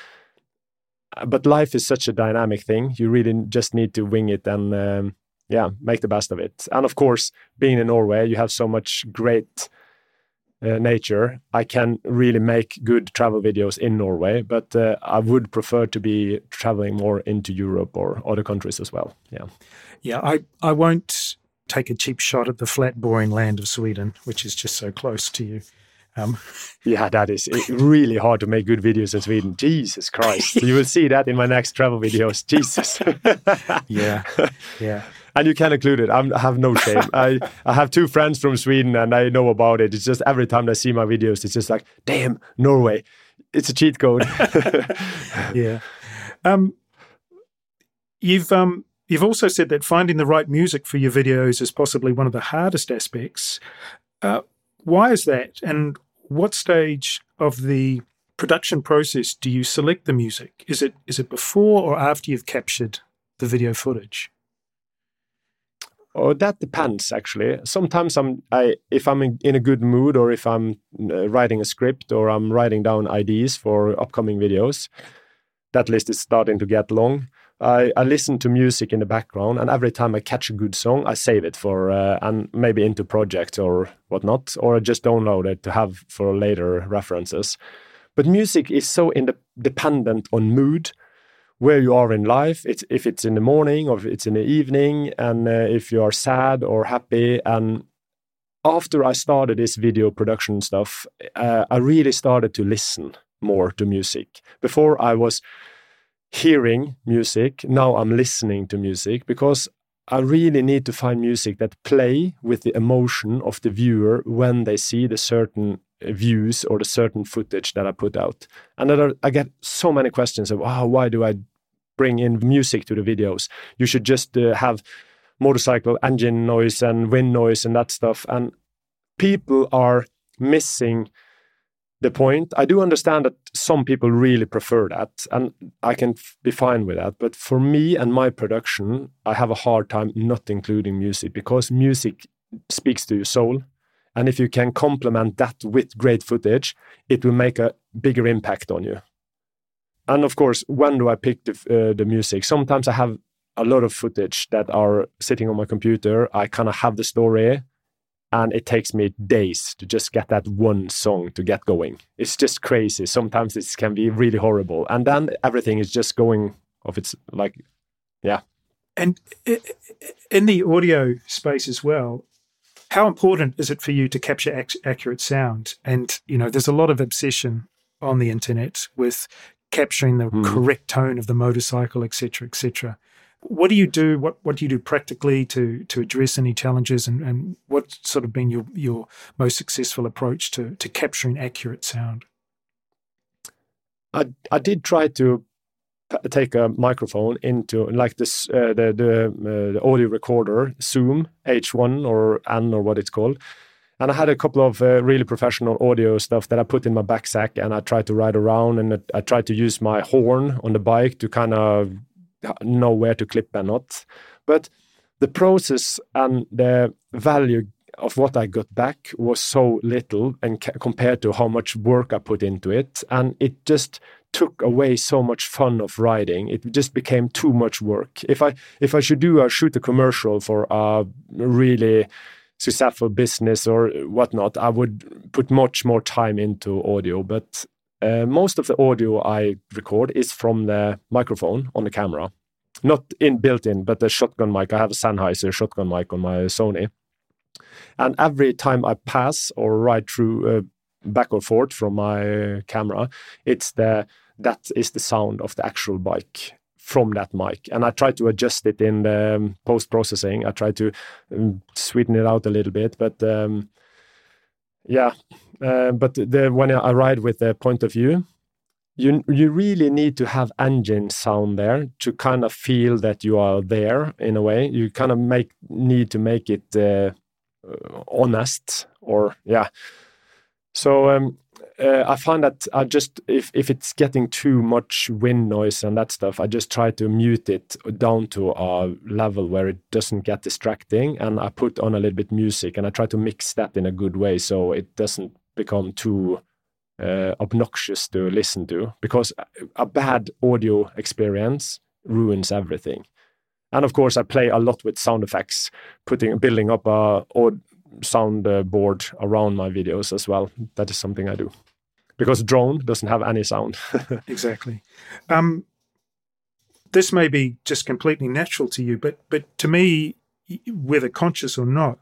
uh, but life is such a dynamic thing. You really just need to wing it and um, yeah, make the best of it. And of course, being in Norway, you have so much great uh, nature. I can really make good travel videos in Norway, but uh, I would prefer to be traveling more into Europe or other countries as well. Yeah. Yeah, I, I won't take a cheap shot at the flat, boring land of Sweden, which is just so close to you. Um, yeah, that is really hard to make good videos in Sweden. Jesus Christ. you will see that in my next travel videos. Jesus. yeah. Yeah. And you can include it. I'm, i have no shame. I, I have two friends from Sweden and I know about it. It's just every time they see my videos, it's just like, damn, Norway. It's a cheat code. yeah. Um, you've um, you've also said that finding the right music for your videos is possibly one of the hardest aspects. Uh, why is that? And what stage of the production process do you select the music? Is it is it before or after you've captured the video footage? Oh, that depends actually. Sometimes I'm I if I'm in, a good mood or if I'm uh, writing a script or I'm writing down ideas for upcoming videos. That list is starting to get long. I, I listen to music in the background, and every time I catch a good song, I save it for uh, and maybe into projects or whatnot, or I just download it to have for later references. But music is so independent on mood, where you are in life. It's if it's in the morning or if it's in the evening, and uh, if you are sad or happy. And after I started this video production stuff, uh, I really started to listen more to music. Before I was hearing music, now I'm listening to music because I really need to find music that play with the emotion of the viewer when they see the certain views or the certain footage that I put out. And are, I get so many questions of, oh, why do I bring in music to the videos? You should just uh, have motorcycle engine noise and wind noise and that stuff. And people are missing the point. I do understand that some people really prefer that, and I can be fine with that. But for me and my production, I have a hard time not including music because music speaks to your soul and if you can complement that with great footage, it will make a bigger impact on you. And of course, when do I pick the, uh, the music? Sometimes I have a lot of footage that are sitting on my computer. I kind of have the story, and it takes me days to just get that one song to get going. It's just crazy. Sometimes it can be really horrible, and then everything is just going off. It's like, yeah. And in the audio space as well, how important is it for you to capture ac- accurate sound? And you know, there's a lot of obsession on the internet with capturing the mm. correct tone of the motorcycle, etc., etc. What do you do? What what do you do practically to to address any challenges? And, and what's sort of been your your most successful approach to to capturing accurate sound? I I did try to take a microphone into like this uh, the the, uh, the, audio recorder Zoom H1 or N or what it's called. And I had a couple of uh, really professional audio stuff that I put in my backpack, and I tried to ride around, and I tried to use my horn on the bike to kind of know where to clip and not. But the process and the value of what I got back was so little, and compared to how much work I put into it, and it just took away so much fun of riding. It just became too much work. If I if I should do a shoot a commercial for a really successful business or whatnot, I would put much more time into audio. But uh, most of the audio I record is from the microphone on the camera, not in built in, but the shotgun mic. I have a Sennheiser shotgun mic on my Sony. And every time I pass or ride through uh, back or forth from my camera, it's the that is the sound of the actual bike from that mic. And I try to adjust it in the um, post processing. I try to um, sweeten it out a little bit, but um, yeah. Uh, but the, when I ride with the point of view, you you really need to have engine sound there to kind of feel that you are there in a way. You kind of make need to make it uh, honest or yeah. So um, uh, I find that I just if if it's getting too much wind noise and that stuff, I just try to mute it down to a level where it doesn't get distracting, and I put on a little bit music, and I try to mix that in a good way so it doesn't become too uh, obnoxious to listen to. Because a bad audio experience ruins everything. And of course, I play a lot with sound effects, putting building up a sound board around my videos as well. That is something I do because drone doesn't have any sound. exactly. Um, this may be just completely natural to you, but but to me, whether conscious or not,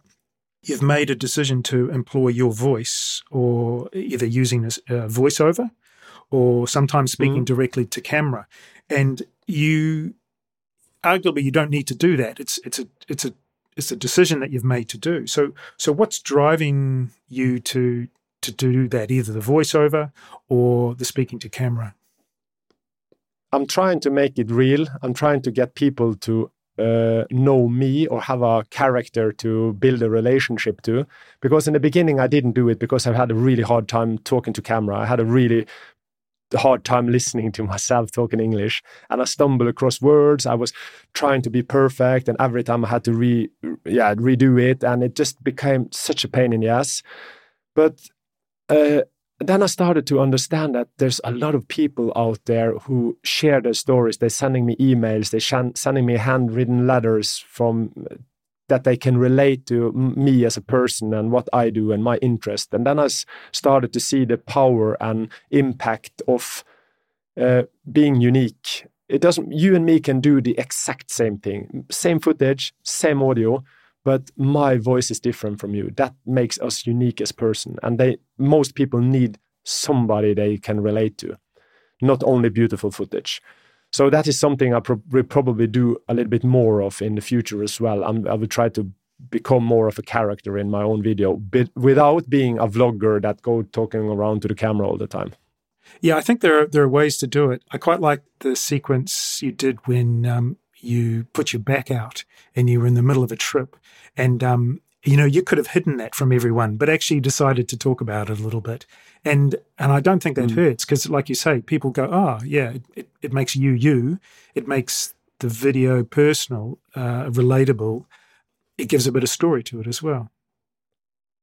you've made a decision to employ your voice, or either using a uh, voiceover, or sometimes speaking mm. directly to camera, and you arguably you don't need to do that. It's it's a it's a it's a decision that you've made to do. So so what's driving you to to do that? Either the voiceover or the speaking to camera. I'm trying to make it real. I'm trying to get people to uh, know me or have a character to build a relationship to. Because in the beginning, I didn't do it because I had a really hard time talking to camera. I had a really hard time listening to myself talking English, and I stumbled across words. I was trying to be perfect, and every time I had to re, yeah, redo it, and it just became such a pain in the ass. But uh, then I started to understand that there's a lot of people out there who share their stories. They're sending me emails, they're sending me handwritten letters from that they can relate to me as a person and what I do and my interest. And then I started to see the power and impact of uh, being unique. It doesn't. You and me can do the exact same thing, same footage, same audio, but my voice is different from you. That makes us unique as person. And they most people need somebody they can relate to, not only beautiful footage. So that is something I pro- will probably do a little bit more of in the future as well. I'm, I will try to become more of a character in my own video, but without being a vlogger that go talking around to the camera all the time. Yeah, I think there are there are ways to do it. I quite like the sequence you did when um, you put your back out and you were in the middle of a trip, and um, you know you could have hidden that from everyone, but actually decided to talk about it a little bit and and I don't think that mm. hurts because, like you say, people go, "Oh, yeah, it, it makes you you. It makes the video personal, uh, relatable. It gives a bit of story to it as well."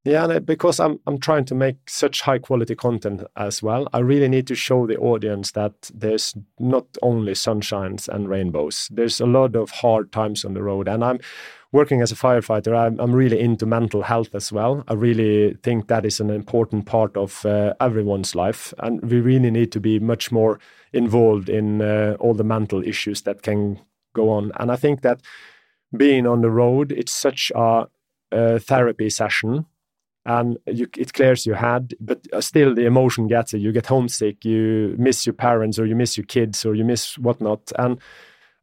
Yeah, and because I'm I'm trying to make such high quality content as well, I really need to show the audience that there's not only sunshines and rainbows. There's a lot of hard times on the road, and I'm working as a firefighter, I'm, I'm really into mental health as well. I really think that is an important part of uh, everyone's life, and we really need to be much more involved in uh, all the mental issues that can go on. And I think that being on the road, it's such a, a therapy session. And you, it clears your head, but uh, still the emotion gets it. You get homesick, you miss your parents, or you miss your kids, or you miss whatnot. And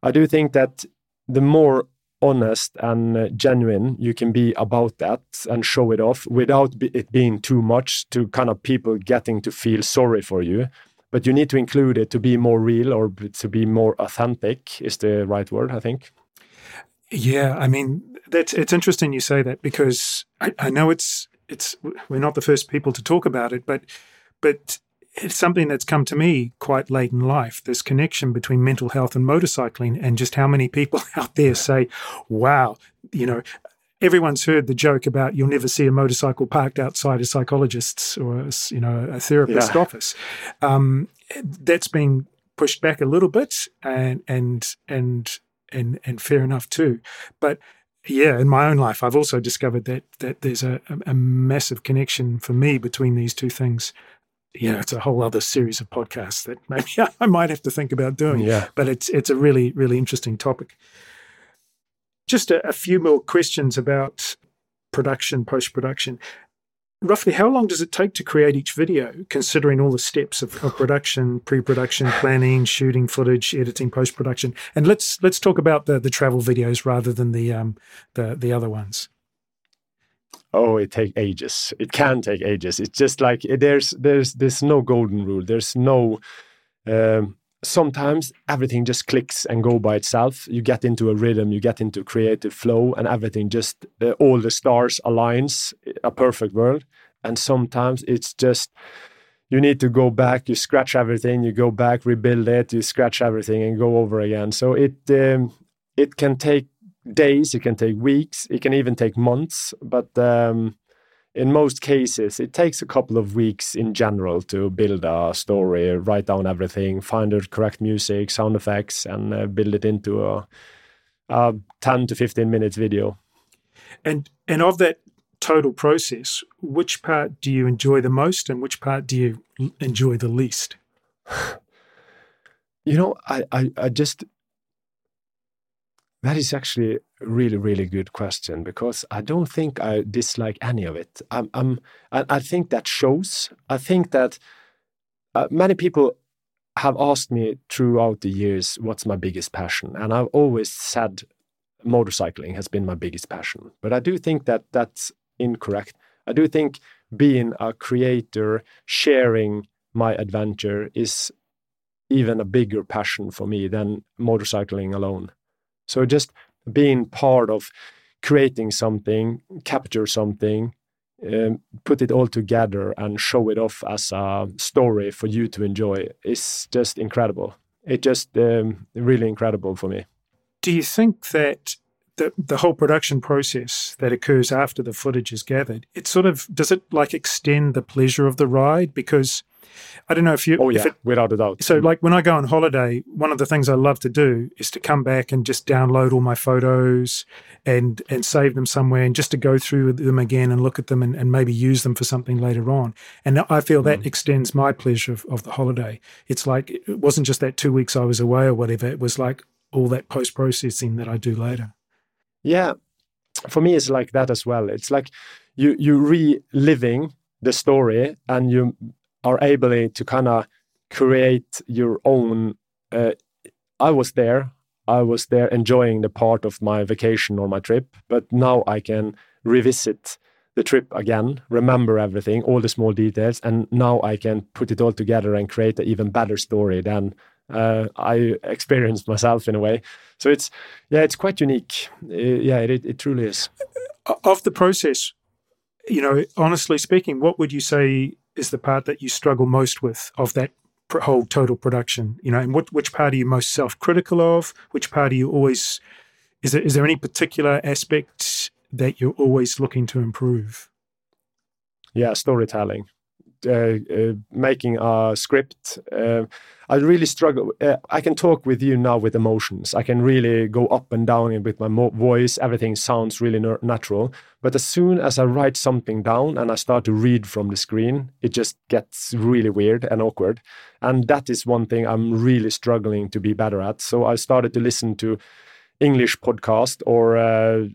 I do think that the more honest and uh, genuine you can be about that and show it off without it being too much to kind of people getting to feel sorry for you but you need to include it to be more real or to be more authentic is the right word i think yeah i mean that's it's interesting you say that because I, I know it's it's we're not the first people to talk about it but but it's something that's come to me quite late in life this connection between mental health and motorcycling and just how many people out there say wow you know everyone's heard the joke about you'll never see a motorcycle parked outside a psychologist's or a, you know a therapist's yeah. office um, that's been pushed back a little bit and and and and and fair enough too but yeah, in my own life, I've also discovered that that there's a, a, massive connection for me between these two things yeah, it's a whole other series of podcasts that maybe I might have to think about doing. Yeah. But it's it's a really, really interesting topic. Just a, a few more questions about production, post production. Roughly, how long does it take to create each video, considering all the steps of, of production, pre-production, planning, shooting footage, editing, post-production? And let's let's talk about the the travel videos rather than the um the the other ones. Oh it take ages. It can take ages. It's just like there's there's there's no golden rule. There's no um, sometimes everything just clicks and go by itself you get into a rhythm you get into creative flow and everything just uh, all the stars aligns a perfect world and sometimes it's just you need to go back you scratch everything you go back rebuild it you scratch everything and go over again so it um, it can take days, it can take weeks, it can even take months. But um, in most cases, it takes a couple of weeks in general to build a story, write down everything, find the correct music, sound effects, and uh, build it into a, a 10 to 15 minutes video. And and of that total process, which part do you enjoy the most, and which part do you enjoy the least? You know, I, I, I just that is actually a really, really good question because I don't think I dislike any of it. I'm, I'm I, I think that shows. I think that uh, many people have asked me throughout the years what's my biggest passion, and I've always said motorcycling has been my biggest passion. But I do think that that's incorrect. I do think being a creator, sharing my adventure is even a bigger passion for me than motorcycling alone. So just being part of creating something, capture something, um, put it all together and show it off as a story for you to enjoy is just incredible. It's just um, really incredible for me. Do you think that the the whole production process that occurs after the footage is gathered, it sort of does it like extend the pleasure of the ride because I don't know if you. Oh yeah, it, without a doubt. So, like when I go on holiday, one of the things I love to do is to come back and just download all my photos and and save them somewhere, and just to go through them again and look at them and, and maybe use them for something later on. And I feel that mm. extends my pleasure of, of the holiday. It's like it wasn't just that two weeks I was away or whatever. It was like all that post processing that I do later. Yeah, for me, it's like that as well. It's like you you reliving the story and you are able to kind of create your own. Uh, I was there. I was there enjoying the part of my vacation or my trip, but now I can revisit the trip again, remember everything, all the small details, and now I can put it all together and create an even better story than uh, I experienced myself in a way. So it's yeah, it's quite unique. Uh, yeah, it, it truly is. Of the process, you know, honestly speaking, what would you say is the part that you struggle most with of that whole total production? You know, and what, which part are you most self-critical of? Which part are you always? Is there is there any particular aspect that you're always looking to improve? Yeah, storytelling. Uh, uh, making a script. Uh, I really struggle. I can talk with you now with emotions. I can really go up and down with my voice. Everything sounds really natural. But as soon as I write something down and I start to read from the screen, it just gets really weird and awkward. And that is one thing I'm really struggling to be better at. So I started to listen to English podcast or uh,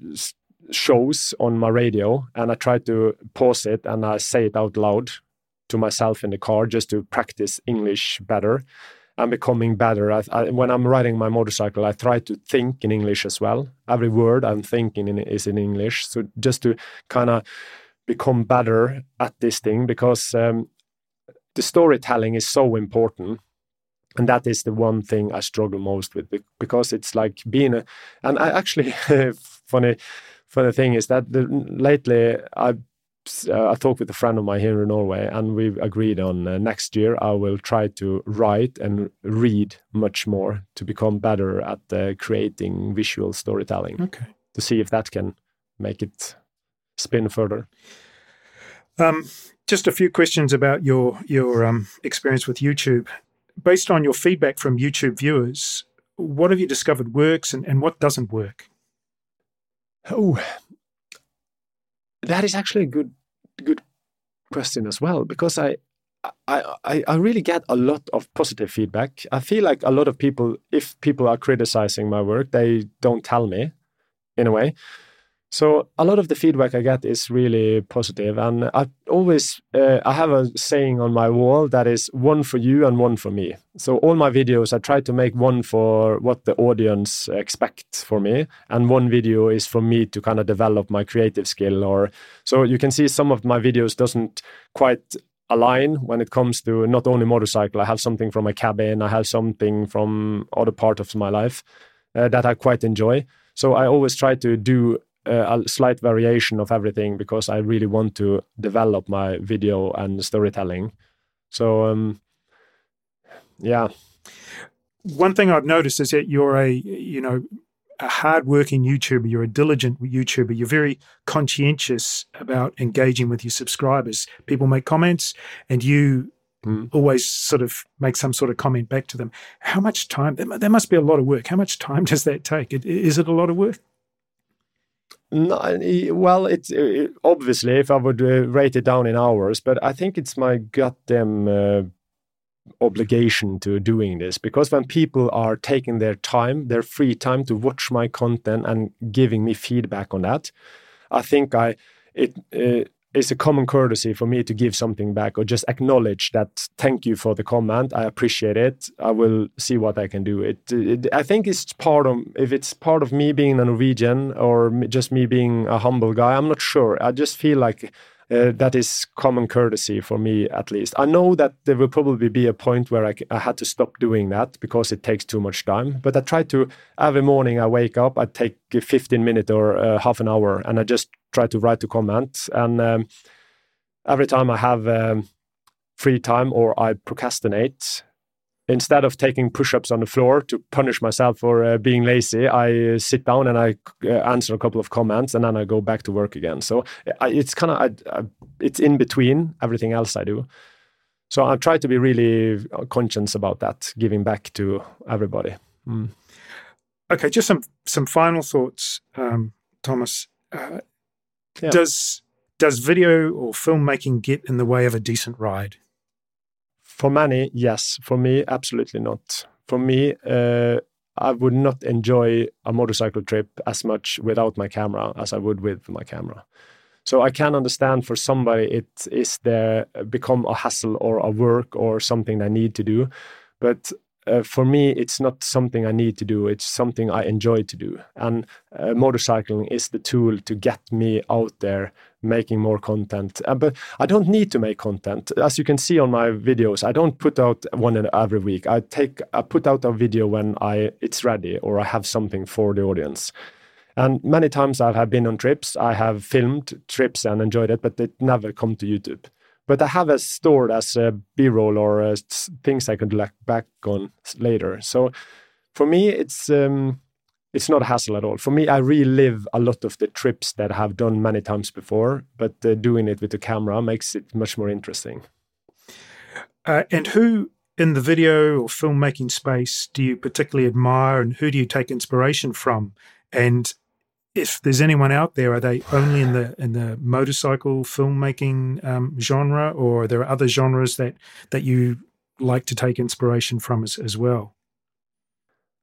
shows on my radio and I try to pause it and I say it out loud to myself in the car just to practice English better. I'm becoming better. I, I, when I'm riding my motorcycle, I try to think in English as well. Every word I'm thinking in, is in English. So just to kind of become better at this thing because um, the storytelling is so important. And that is the one thing I struggle most with because it's like being a, and I actually funny, funny thing is that the, lately I've uh, I talked with a friend of mine here in Norway, and we've agreed on uh, next year I will try to write and read much more to become better at uh, creating visual storytelling. Okay. To see if that can make it spin further. Um, just a few questions about your your um, experience with YouTube. Based on your feedback from YouTube viewers, what have you discovered works and, and what doesn't work? Oh, that is actually a good good question as well because I, I I really get a lot of positive feedback. I feel like a lot of people, if people are criticizing my work, they don't tell me, in a way. So a lot of the feedback I get is really positive, and I always uh, I have a saying on my wall that is one for you and one for me. So all my videos I try to make one for what the audience expect for me, and one video is for me to kind of develop my creative skill. Or so you can see some of my videos doesn't quite align when it comes to not only motorcycle. I have something from my cabin, I have something from other part of my life uh, that I quite enjoy. So I always try to do a slight variation of everything because I really want to develop my video and storytelling. So, um, yeah. One thing I've noticed is that you're a, you know, a hardworking YouTuber. You're a diligent YouTuber. You're very conscientious about engaging with your subscribers. People make comments, and you mm. always sort of make some sort of comment back to them. How much time? There must be a lot of work. How much time does that take? Is it a lot of work? No, well, it's it, obviously if I would uh, rate it down in hours, but I think it's my goddamn uh, obligation to doing this because when people are taking their time, their free time to watch my content and giving me feedback on that, I think I it uh, it's a common courtesy for me to give something back or just acknowledge that thank you for the comment. I appreciate it. I will see what i can do. It, it, i think it's part of if it's part of me being a norwegian or just me being a humble guy i'm not sure. I just feel like uh, that is common courtesy for me at least i know that there will probably be a point where I, I had to stop doing that because it takes too much time but i try to every morning i wake up i take 15 minutes or uh, half an hour and i just try to write a comment. And um, every time I have um, free time or I procrastinate, instead of taking push-ups on the floor to punish myself for uh, being lazy, I uh, sit down and I uh, answer a couple of comments, and then I go back to work again. So I, it's kind of it's in between everything else I do. So I try to be really conscious about that, giving back to everybody. Mm. Okay, just some some final thoughts, um, Thomas. Uh, yeah. Does does video or filmmaking get in the way of a decent ride? For many, yes. For me, absolutely not. For me, uh, I would not enjoy a motorcycle trip as much without my camera as I would with my camera. So I can understand for somebody it is there become a hassle or a work or something they need to do. But uh, for me, it's not something I need to do. It's something I enjoy to do. And uh, motorcycling is the tool to get me out there making more content. Uh, but I don't need to make content. As you can see on my videos, I don't put out one every week. I take I put out a video when I it's ready or I have something for the audience. And many times I have been on trips, I have filmed trips and enjoyed it, but it never come to YouTube but I have it stored as a B-roll or uh, things I could look back on later. So for me, it's um, it's not a hassle at all. For me, I relive a lot of the trips that I have done many times before, but uh, doing it with the camera makes it much more interesting. Uh, and who in the video or filmmaking space do you particularly admire, and who do you take inspiration from? And if there's anyone out there, are they only in the in the motorcycle filmmaking um, genre, or are there other genres that that you like to take inspiration from as, as well?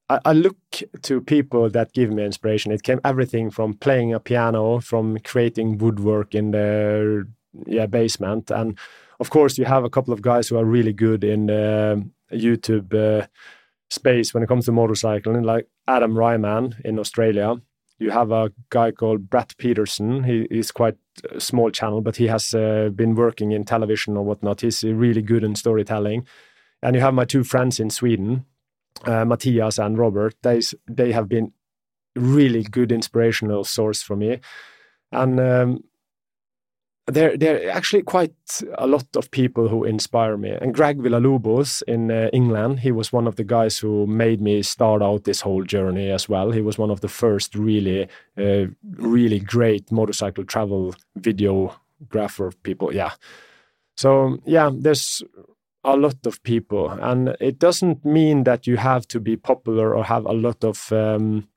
I, I look to people that give me inspiration. It came everything from playing a piano, from creating woodwork in the yeah basement, and of course you have a couple of guys who are really good in the YouTube uh, space when it comes to motorcycling, like Adam Riemann in Australia you have a guy called Brett Peterson. He is quite a small channel, but he has uh, been working in television or whatnot. He's really good in storytelling. And you have my two friends in Sweden, uh, Mattias and Robert. They they have been really good inspirational source for me. And um, there there are actually quite a lot of people who inspire me. And Greg Villalobos in uh, England, he was one of the guys who made me start out this whole journey as well. He was one of the first really, uh, really great motorcycle travel videographer people. Yeah. So yeah, there's a lot of people, and it doesn't mean that you have to be popular or have a lot of um,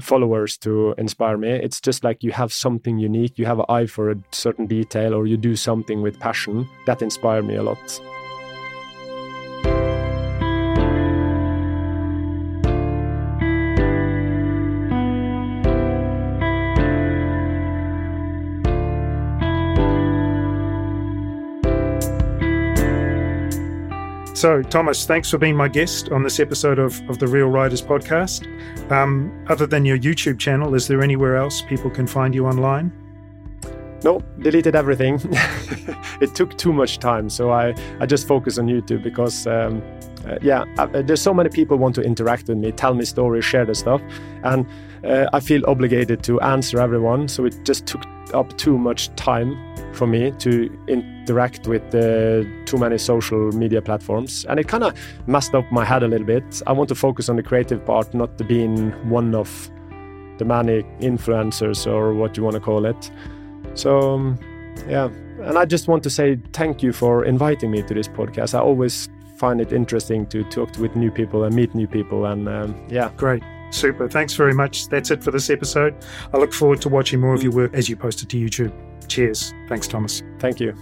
followers to inspire me. It's just like you have something unique, you have an eye for a certain detail, or you do something with passion that inspire me a lot. So, Thomas, thanks for being my guest on this episode of, of the Reel Riders podcast. Um, other than your YouTube channel, is there anywhere else people can find you online? No, deleted everything. it took too much time, so I, I just focus on YouTube because, um, uh, yeah, uh, there's so many people want to interact with me, tell me stories, share the stuff, and uh, I feel obligated to answer everyone. So it just took up too much time for me to interact with uh, too many social media platforms. And it kind of messed up my head a little bit. I want to focus on the creative part, not being one of the many influencers or what you want to call it. So, um, yeah. And I just want to say thank you for inviting me to this podcast. I always find it interesting to talk with new people and meet new people. And um, yeah. Great. Super. Thanks very much. That's it for this episode. I look forward to watching more of your work as you post it to YouTube. Cheers. Thanks, Thomas. Thank you.